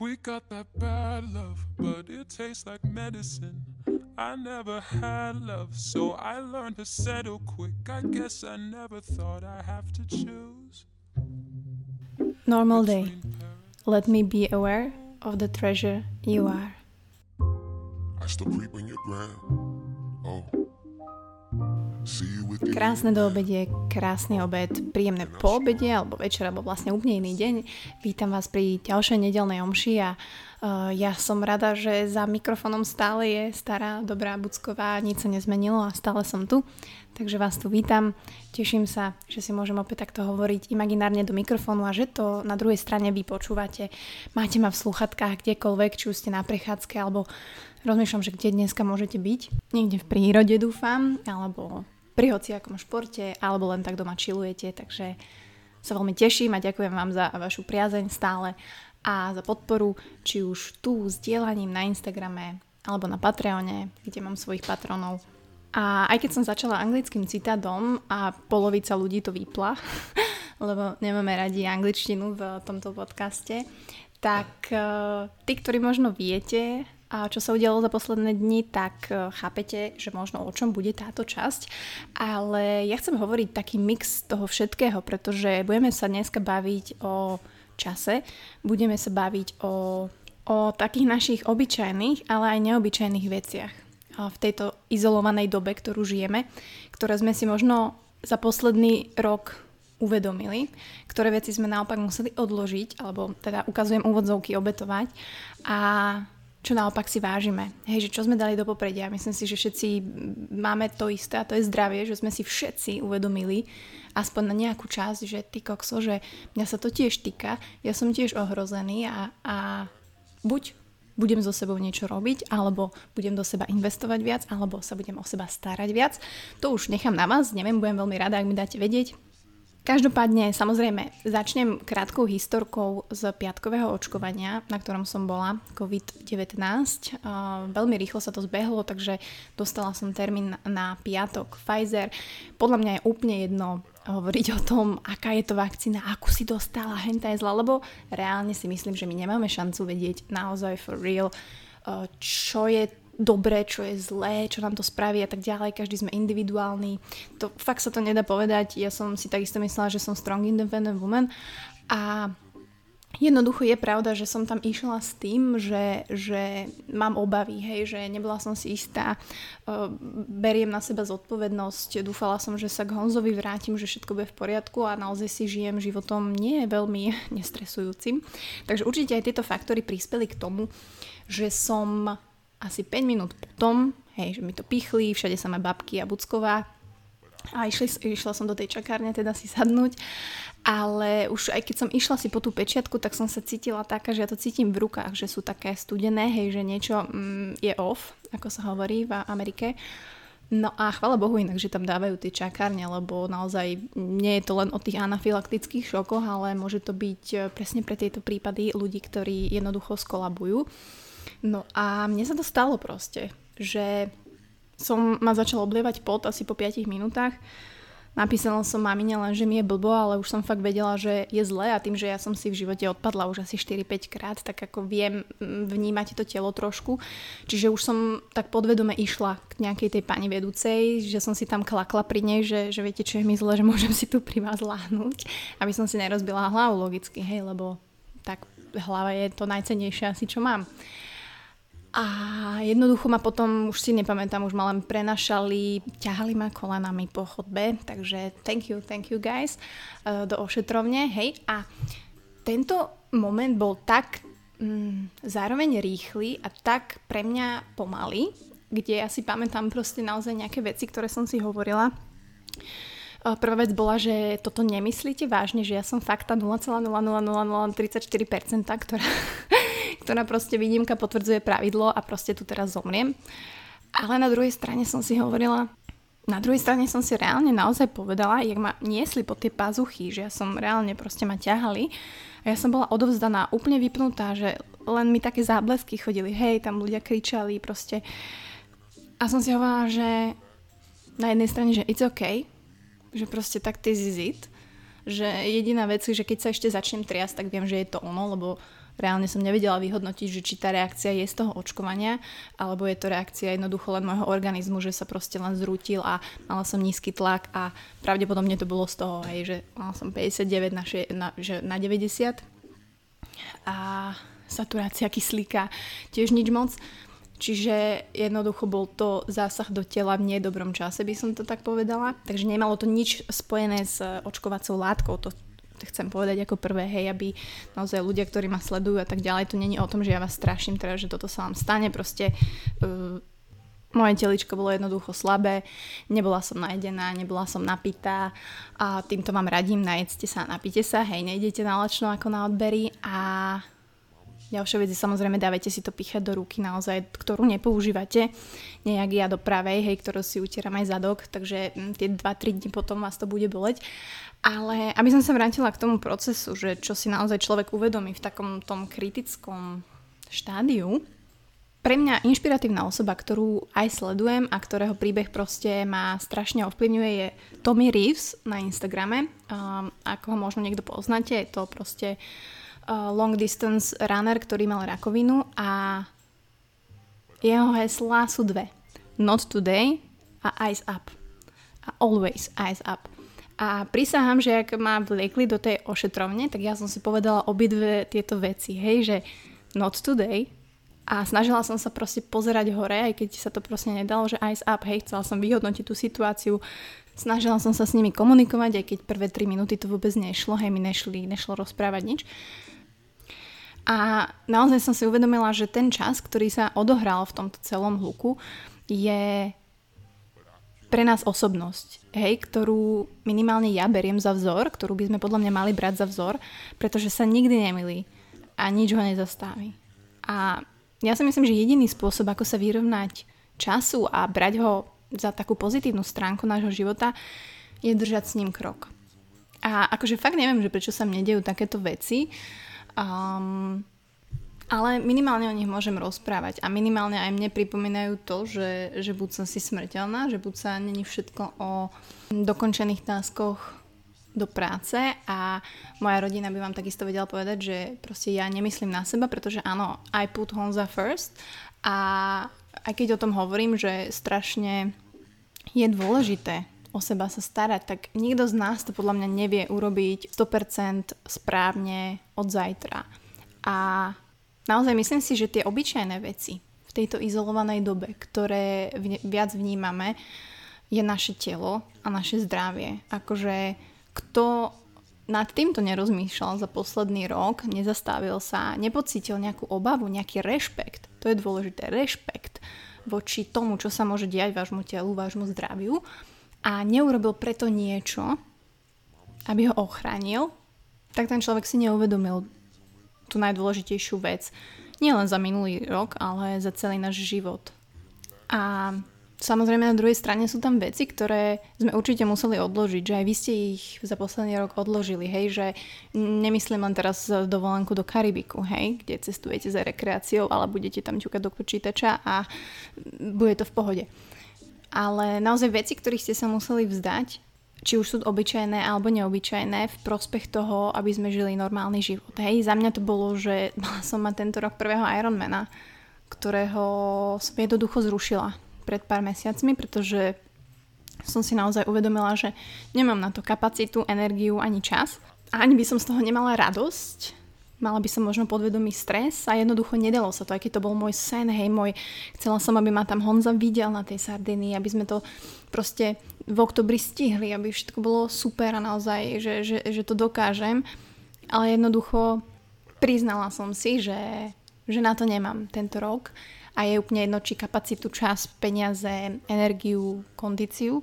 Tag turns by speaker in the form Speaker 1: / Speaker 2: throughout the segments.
Speaker 1: We got that bad love, but it tastes like medicine. I never had love, so I learned to settle quick. I guess I never thought I have to choose.
Speaker 2: Normal day. Let me be aware of the treasure you are.
Speaker 3: I still creep on your ground.
Speaker 2: Krásne do obede, krásny obed, príjemné po obede alebo večer, alebo vlastne úplne iný deň. Vítam vás pri ďalšej nedelnej omši a uh, ja som rada, že za mikrofónom stále je stará, dobrá Bucková, nič sa nezmenilo a stále som tu. Takže vás tu vítam. Teším sa, že si môžem opäť takto hovoriť imaginárne do mikrofónu a že to na druhej strane vy počúvate. Máte ma v sluchatkách kdekoľvek, či už ste na prechádzke alebo rozmýšľam, že kde dneska môžete byť. Niekde v prírode dúfam, alebo pri hociakom športe alebo len tak doma čilujete, takže sa veľmi teším a ďakujem vám za vašu priazeň stále a za podporu, či už tu s dielaním na Instagrame alebo na Patreone, kde mám svojich patronov. A aj keď som začala anglickým citádom a polovica ľudí to vypla, lebo nemáme radi angličtinu v tomto podcaste, tak uh, tí, ktorí možno viete, a čo sa udialo za posledné dni, tak e, chápete, že možno o čom bude táto časť. Ale ja chcem hovoriť taký mix toho všetkého, pretože budeme sa dneska baviť o čase, budeme sa baviť o, o takých našich obyčajných, ale aj neobyčajných veciach v tejto izolovanej dobe, ktorú žijeme, ktoré sme si možno za posledný rok uvedomili, ktoré veci sme naopak museli odložiť, alebo teda ukazujem úvodzovky obetovať a čo naopak si vážime. Hej, že čo sme dali do popredia. Myslím si, že všetci máme to isté a to je zdravie, že sme si všetci uvedomili aspoň na nejakú časť, že ty kokso, že mňa sa to tiež týka, ja som tiež ohrozený a, a buď budem so sebou niečo robiť, alebo budem do seba investovať viac, alebo sa budem o seba starať viac. To už nechám na vás, neviem, budem veľmi rada, ak mi dáte vedieť. Každopádne, samozrejme, začnem krátkou historkou z piatkového očkovania, na ktorom som bola, COVID-19. Uh, veľmi rýchlo sa to zbehlo, takže dostala som termín na piatok Pfizer. Podľa mňa je úplne jedno hovoriť o tom, aká je to vakcína, akú si dostala, henta je zla, lebo reálne si myslím, že my nemáme šancu vedieť naozaj for real, uh, čo je dobré, čo je zlé, čo nám to spraví a tak ďalej. Každý sme individuálni. To, fakt sa to nedá povedať. Ja som si takisto myslela, že som strong independent woman a Jednoducho je pravda, že som tam išla s tým, že, že mám obavy, hej, že nebola som si istá, uh, beriem na seba zodpovednosť, dúfala som, že sa k Honzovi vrátim, že všetko bude v poriadku a naozaj si žijem životom nie veľmi nestresujúcim. Takže určite aj tieto faktory prispeli k tomu, že som asi 5 minút potom, hej, že mi to pichli, všade sa ma babky a Bucková a išli, išla som do tej čakárne teda si sadnúť, ale už aj keď som išla si po tú pečiatku, tak som sa cítila taká, že ja to cítim v rukách, že sú také studené, hej, že niečo mm, je off, ako sa hovorí v Amerike. No a chvala Bohu inak, že tam dávajú tie čakárne, lebo naozaj nie je to len o tých anafylaktických šokoch, ale môže to byť eh, presne pre tieto prípady ľudí, ktorí jednoducho skolabujú. No a mne sa to stalo proste, že som ma začala oblievať pot asi po 5 minútach. Napísala som mamine len, že mi je blbo, ale už som fakt vedela, že je zle a tým, že ja som si v živote odpadla už asi 4-5 krát, tak ako viem mm, vnímať to telo trošku. Čiže už som tak podvedome išla k nejakej tej pani vedúcej, že som si tam klakla pri nej, že, že viete, čo je mi zle, že môžem si tu pri vás láhnuť, aby som si nerozbila hlavu logicky, hej, lebo tak hlava je to najcennejšie asi, čo mám. A jednoducho ma potom, už si nepamätám, už ma len prenašali, ťahali ma kolenami po chodbe, takže thank you, thank you guys, uh, do ošetrovne, hej. A tento moment bol tak mm, zároveň rýchly a tak pre mňa pomalý, kde ja si pamätám proste naozaj nejaké veci, ktoré som si hovorila. Uh, prvá vec bola, že toto nemyslíte vážne, že ja som fakt tá 0,00034%, ktorá ktorá proste výnimka potvrdzuje pravidlo a proste tu teraz zomriem. Ale na druhej strane som si hovorila, na druhej strane som si reálne naozaj povedala, jak ma niesli po tie pazuchy, že ja som reálne proste ma ťahali a ja som bola odovzdaná, úplne vypnutá, že len mi také záblesky chodili, hej, tam ľudia kričali proste. A som si hovorila, že na jednej strane, že it's okay, že proste tak this is it, že jediná vec, že keď sa ešte začnem triasť, tak viem, že je to ono, lebo reálne som nevedela vyhodnotiť, že či tá reakcia je z toho očkovania, alebo je to reakcia jednoducho len môjho organizmu, že sa proste len zrútil a mala som nízky tlak a pravdepodobne to bolo z toho, hej, že mala som 59 na, še, na, že na 90 a saturácia kyslíka tiež nič moc. Čiže jednoducho bol to zásah do tela v nedobrom čase, by som to tak povedala. Takže nemalo to nič spojené s očkovacou látkou. To chcem povedať ako prvé, hej, aby naozaj ľudia, ktorí ma sledujú a tak ďalej, to není o tom, že ja vás straším teda, že toto sa vám stane, proste uh, moje teličko bolo jednoducho slabé, nebola som najedená, nebola som napitá a týmto vám radím, najedzte sa, napite sa, hej, nejdete na lačno ako na odbery a ďalšia vec je samozrejme dávajte si to píchať do ruky naozaj, ktorú nepoužívate, nejak ja do pravej, hej, ktorú si utieram aj zadok, takže hm, tie 2-3 dní potom vás to bude boleť ale aby som sa vrátila k tomu procesu, že čo si naozaj človek uvedomí v takom tom kritickom štádiu, pre mňa inšpiratívna osoba, ktorú aj sledujem a ktorého príbeh proste ma strašne ovplyvňuje je Tommy Reeves na Instagrame. Um, ako ho možno niekto poznáte, je to proste uh, long distance runner, ktorý mal rakovinu a jeho heslá sú dve. Not today a eyes up. A always eyes up. A prisahám, že ak ma vliekli do tej ošetrovne, tak ja som si povedala obidve tieto veci, hej, že not today a snažila som sa proste pozerať hore, aj keď sa to proste nedalo, že eyes up, hej, chcela som vyhodnotiť tú situáciu, snažila som sa s nimi komunikovať, aj keď prvé 3 minúty to vôbec nešlo, hej, mi nešli, nešlo rozprávať nič. A naozaj som si uvedomila, že ten čas, ktorý sa odohral v tomto celom hluku, je pre nás osobnosť, hej, ktorú minimálne ja beriem za vzor, ktorú by sme podľa mňa mali brať za vzor, pretože sa nikdy nemilí a nič ho nezastaví. A ja si myslím, že jediný spôsob, ako sa vyrovnať času a brať ho za takú pozitívnu stránku nášho života, je držať s ním krok. A akože fakt neviem, že prečo sa mne dejú takéto veci. Um, ale minimálne o nich môžem rozprávať a minimálne aj mne pripomínajú to, že, že buď som si smrteľná, že buď sa není všetko o dokončených táskoch do práce a moja rodina by vám takisto vedela povedať, že proste ja nemyslím na seba, pretože áno, I put Honza first a aj keď o tom hovorím, že strašne je dôležité o seba sa starať, tak nikto z nás to podľa mňa nevie urobiť 100% správne od zajtra. A naozaj myslím si, že tie obyčajné veci v tejto izolovanej dobe, ktoré viac vnímame, je naše telo a naše zdravie. Akože kto nad týmto nerozmýšľal za posledný rok, nezastavil sa, nepocítil nejakú obavu, nejaký rešpekt, to je dôležité, rešpekt voči tomu, čo sa môže diať vášmu telu, vášmu zdraviu a neurobil preto niečo, aby ho ochránil, tak ten človek si neuvedomil tú najdôležitejšiu vec. Nielen za minulý rok, ale za celý náš život. A samozrejme na druhej strane sú tam veci, ktoré sme určite museli odložiť, že aj vy ste ich za posledný rok odložili, hej, že nemyslím len teraz dovolenku do Karibiku, hej, kde cestujete za rekreáciou, ale budete tam ťukať do počítača a bude to v pohode. Ale naozaj veci, ktorých ste sa museli vzdať, či už sú obyčajné alebo neobyčajné v prospech toho, aby sme žili normálny život. Hej, za mňa to bolo, že mala som mať tento rok prvého Ironmana, ktorého som jednoducho zrušila pred pár mesiacmi, pretože som si naozaj uvedomila, že nemám na to kapacitu, energiu ani čas. A ani by som z toho nemala radosť, mala by som možno podvedomý stres a jednoducho nedalo sa to, aj keď to bol môj sen, hej, môj, chcela som, aby ma tam Honza videl na tej Sardinii, aby sme to proste v oktobri stihli, aby všetko bolo super a naozaj, že, že, že to dokážem, ale jednoducho priznala som si, že, že na to nemám tento rok a je úplne jedno, či kapacitu, čas, peniaze, energiu, kondíciu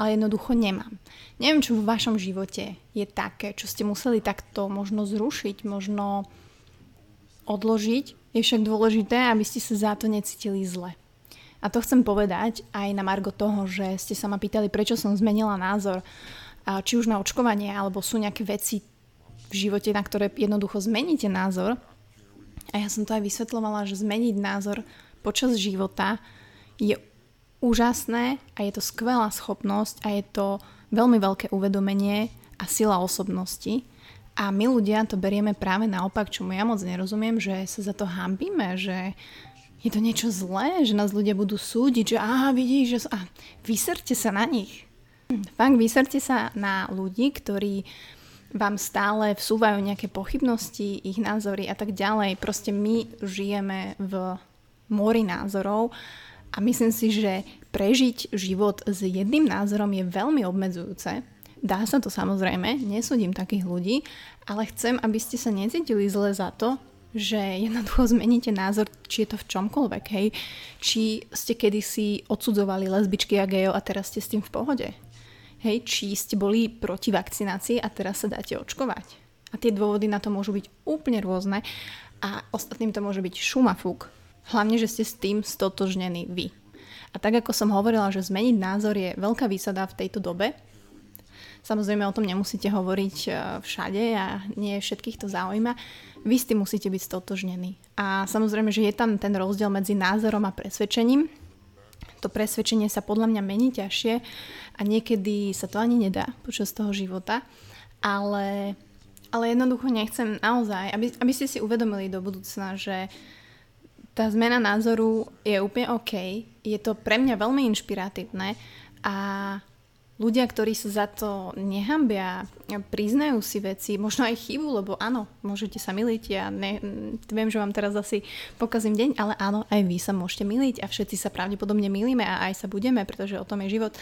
Speaker 2: ale jednoducho nemám. Neviem, čo v vašom živote je také, čo ste museli takto možno zrušiť, možno odložiť. Je však dôležité, aby ste sa za to necítili zle. A to chcem povedať aj na margo toho, že ste sa ma pýtali, prečo som zmenila názor, či už na očkovanie, alebo sú nejaké veci v živote, na ktoré jednoducho zmeníte názor. A ja som to aj vysvetlovala, že zmeniť názor počas života je úžasné a je to skvelá schopnosť a je to veľmi veľké uvedomenie a sila osobnosti. A my ľudia to berieme práve naopak, čo mu ja moc nerozumiem, že sa za to hambíme, že je to niečo zlé, že nás ľudia budú súdiť, že aha, vidíš, že... A vyserte sa na nich. Fakt, vyserte sa na ľudí, ktorí vám stále vsúvajú nejaké pochybnosti, ich názory a tak ďalej. Proste my žijeme v mori názorov a myslím si, že prežiť život s jedným názorom je veľmi obmedzujúce. Dá sa to samozrejme, nesúdim takých ľudí, ale chcem, aby ste sa necítili zle za to, že jednoducho zmeníte názor, či je to v čomkoľvek, hej. Či ste kedysi odsudzovali lesbičky a gejov a teraz ste s tým v pohode. Hej, či ste boli proti vakcinácii a teraz sa dáte očkovať. A tie dôvody na to môžu byť úplne rôzne a ostatným to môže byť šumafúk. Hlavne, že ste s tým stotožnení vy. A tak ako som hovorila, že zmeniť názor je veľká výsada v tejto dobe, Samozrejme o tom nemusíte hovoriť e, všade a nie všetkých to zaujíma. Vy s tým musíte byť stotožnení. A samozrejme, že je tam ten rozdiel medzi názorom a presvedčením. To presvedčenie sa podľa mňa mení ťažšie a niekedy sa to ani nedá počas toho života. Ale, ale jednoducho nechcem naozaj, aby, aby ste si uvedomili do budúcna, že tá zmena názoru je úplne OK, je to pre mňa veľmi inšpiratívne a ľudia, ktorí sa za to nehambia, priznajú si veci, možno aj chybu, lebo áno, môžete sa miliť, ja ne, viem, že vám teraz asi pokazím deň, ale áno, aj vy sa môžete miliť a všetci sa pravdepodobne milíme a aj sa budeme, pretože o tom je život.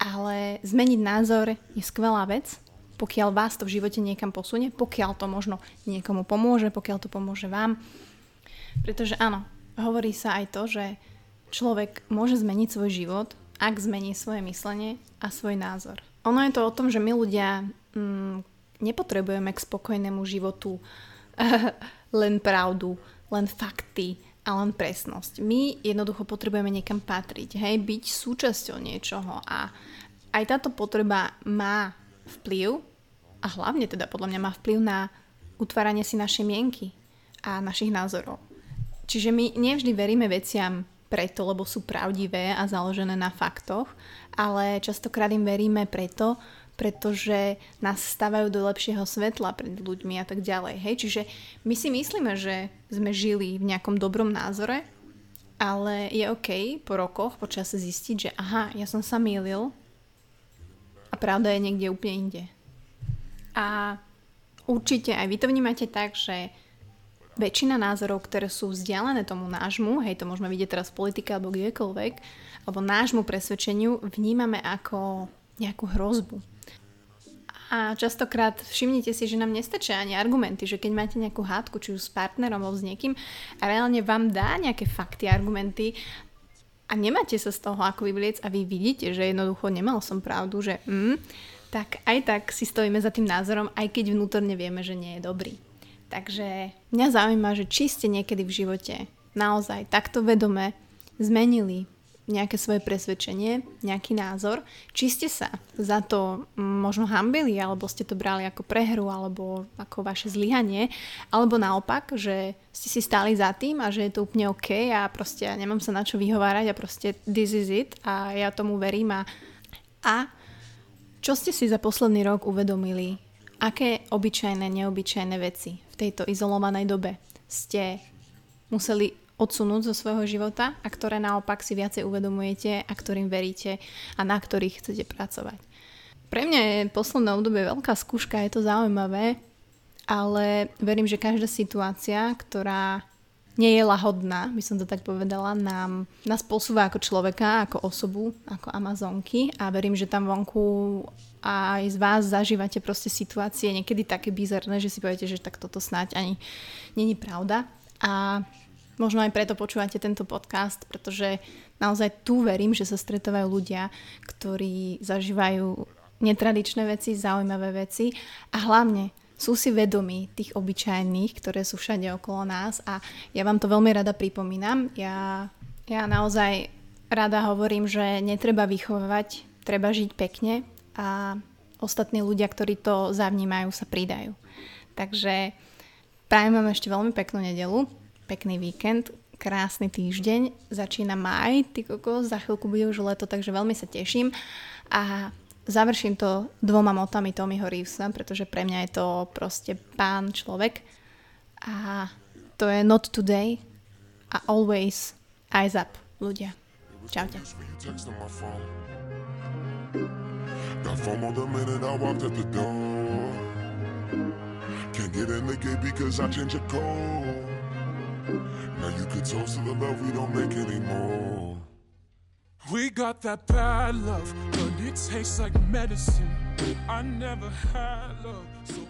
Speaker 2: Ale zmeniť názor je skvelá vec, pokiaľ vás to v živote niekam posunie, pokiaľ to možno niekomu pomôže, pokiaľ to pomôže vám, pretože áno, hovorí sa aj to, že človek môže zmeniť svoj život, ak zmení svoje myslenie a svoj názor. Ono je to o tom, že my ľudia mm, nepotrebujeme k spokojnému životu len pravdu, len fakty a len presnosť. My jednoducho potrebujeme niekam patriť, hej, byť súčasťou niečoho a aj táto potreba má vplyv a hlavne teda podľa mňa má vplyv na utváranie si našej mienky a našich názorov. Čiže my nevždy veríme veciam preto, lebo sú pravdivé a založené na faktoch, ale častokrát im veríme preto, pretože nás stavajú do lepšieho svetla pred ľuďmi a tak ďalej. Hej? Čiže my si myslíme, že sme žili v nejakom dobrom názore, ale je OK po rokoch, po čase zistiť, že aha, ja som sa mýlil a pravda je niekde úplne inde. A určite aj vy to vnímate tak, že väčšina názorov, ktoré sú vzdialené tomu nášmu, hej, to môžeme vidieť teraz v politike alebo kdekoľvek, alebo nášmu presvedčeniu, vnímame ako nejakú hrozbu. A častokrát všimnite si, že nám nestačia ani argumenty, že keď máte nejakú hádku, či už s partnerom alebo s niekým a reálne vám dá nejaké fakty, argumenty a nemáte sa z toho ako vyvliec a vy vidíte, že jednoducho nemal som pravdu, že mm, tak aj tak si stojíme za tým názorom, aj keď vnútorne vieme, že nie je dobrý. Takže mňa zaujíma, že či ste niekedy v živote naozaj takto vedome zmenili nejaké svoje presvedčenie, nejaký názor, či ste sa za to možno hambili, alebo ste to brali ako prehru, alebo ako vaše zlyhanie, alebo naopak, že ste si stáli za tým a že je to úplne OK a proste ja nemám sa na čo vyhovárať a proste this is it a ja tomu verím a, a čo ste si za posledný rok uvedomili, aké obyčajné, neobyčajné veci tejto izolovanej dobe ste museli odsunúť zo svojho života a ktoré naopak si viacej uvedomujete a ktorým veríte a na ktorých chcete pracovať. Pre mňa je posledné obdobie veľká skúška, je to zaujímavé, ale verím, že každá situácia, ktorá nie je lahodná, by som to tak povedala, nám, nás posúva ako človeka, ako osobu, ako Amazonky a verím, že tam vonku aj z vás zažívate proste situácie niekedy také bizarné, že si poviete, že tak toto snáď ani není pravda. A možno aj preto počúvate tento podcast, pretože naozaj tu verím, že sa stretávajú ľudia, ktorí zažívajú netradičné veci, zaujímavé veci a hlavne sú si vedomí tých obyčajných, ktoré sú všade okolo nás a ja vám to veľmi rada pripomínam. Ja, ja naozaj rada hovorím, že netreba vychovávať, treba žiť pekne a ostatní ľudia, ktorí to zavnímajú, sa pridajú. Takže prajem vám ešte veľmi peknú nedelu, pekný víkend, krásny týždeň, začína maj, ty kokos, za chvíľku bude už leto, takže veľmi sa teším a završím to dvoma motami Tommyho Reevesa, pretože pre mňa je to proste pán človek. A to je not today a always eyes up, ľudia. Čaute. Got FOMO the minute I walked at the door. Can't get in the gate because I changed your code. Now you could toast to the love we don't make anymore. We got that bad love, tastes like medicine. I never had love, so